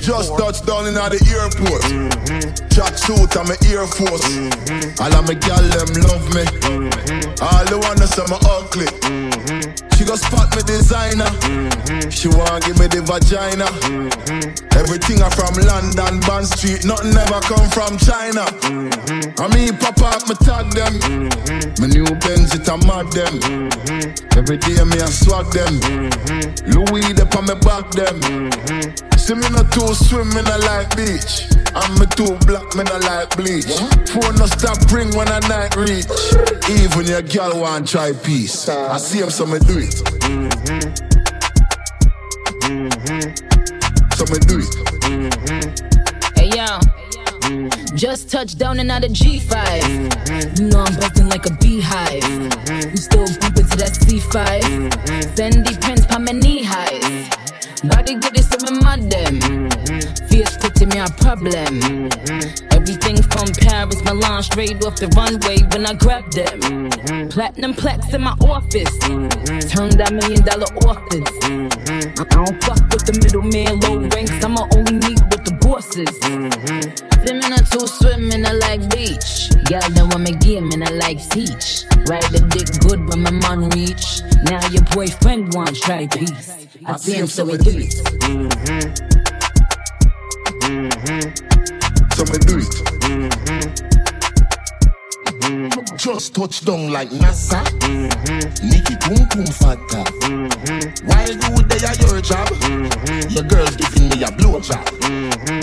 Just touch down in the airport. Track suit, I'm an Air Force. All of my gal, them love me. All the wanna say my ugly. Go spot me designer. Mm-hmm. She want give me the vagina. Mm-hmm. Everything I from London, Bond Street. Nothing ever come from China. Mm-hmm. I mean, up, me tag them. My new Benz, it a mad them. Every day me a swag them. Louis, they on me back them. See me not too swim, me not like beach. I'm me too black, me not like bleach. Phone no stop ring when I night reach. Even your girl want try peace. I see him, so me do it. Mm-hmm. Mm-hmm. So me do it. Mm-hmm. Hey yo. Just touched down and out of G5. Mm-hmm. You know I'm buzzing like a beehive. Mm-hmm. We still bumping to that C5. Mm-hmm. Fendi prints pa my knee highs. Putting me a problem. Mm-hmm. Everything from Paris, Milan, straight off the runway when I grab them. Mm-hmm. Platinum plaques in my office. Mm-hmm. Turn that million dollar office. I don't fuck with the middleman, low ranks. I'ma only meet with the bosses. Swimming or two swimming, I like beach. Then want me game and I like teach. Ride the dick good when my man reach. Now your boyfriend wants try peace. I see him, so do. Mm-hmm. Mm-hmm. So we do it. Mm-hmm. Just touch down like NASA. Mm-hmm. Nicki boom boom fatta. Mm-hmm. While you there, your job. Mm-hmm. Your girl giving me a blow job. Mm-hmm.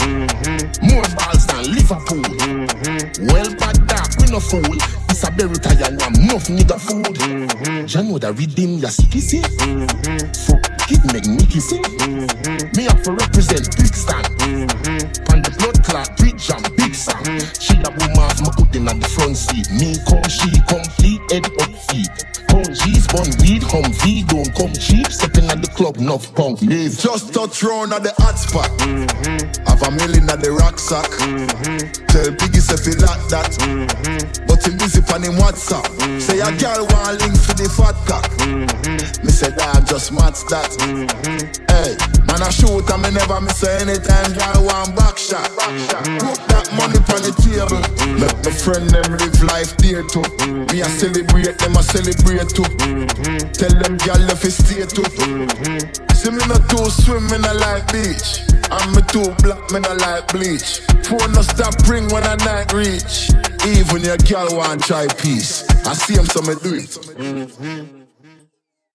mm-hmm. More balls than Liverpool. Mm-hmm. Well, bad dark, we no fool. This a berry tire and enough nigga food. Mm-hmm. You know that redeem your sicky see. Mm-hmm. Fuck, it make me kissy. Mm-hmm. Me up for represent big stand. Mm-hmm. Pan the blood clot, bridge and big sound. Mm-hmm. She a off, my put in at the front seat. Me come, she complete head up feet. Come G's, bun weed, V, don't come cheap. Stepping at the club, enough punk, leave. Just touch round at the hot spot. Mm-hmm. Have a million at the rock sack. Mm-hmm. Tell Piggy say feel like that. Mm-hmm. But him busy on him WhatsApp. Mm-hmm. Say a girl want link for the fat cock. Mm-hmm. Say that just match that. Mm-hmm. Hey, man I shoot and me never miss anytime girl want back shot. Mm-hmm. Put that money on the table. Mm-hmm. Let my friend them live life there too. Mm-hmm. Me a celebrate, them a celebrate straight to. Mm-hmm. Tell them gyal if it's stay to. Mm-hmm. See me not too swim, me not like beach. I'm me too black, me not like bleach. Phone no stop ring when I night reach. Even your girl want try peace. I see him, so me do it. Mm-hmm.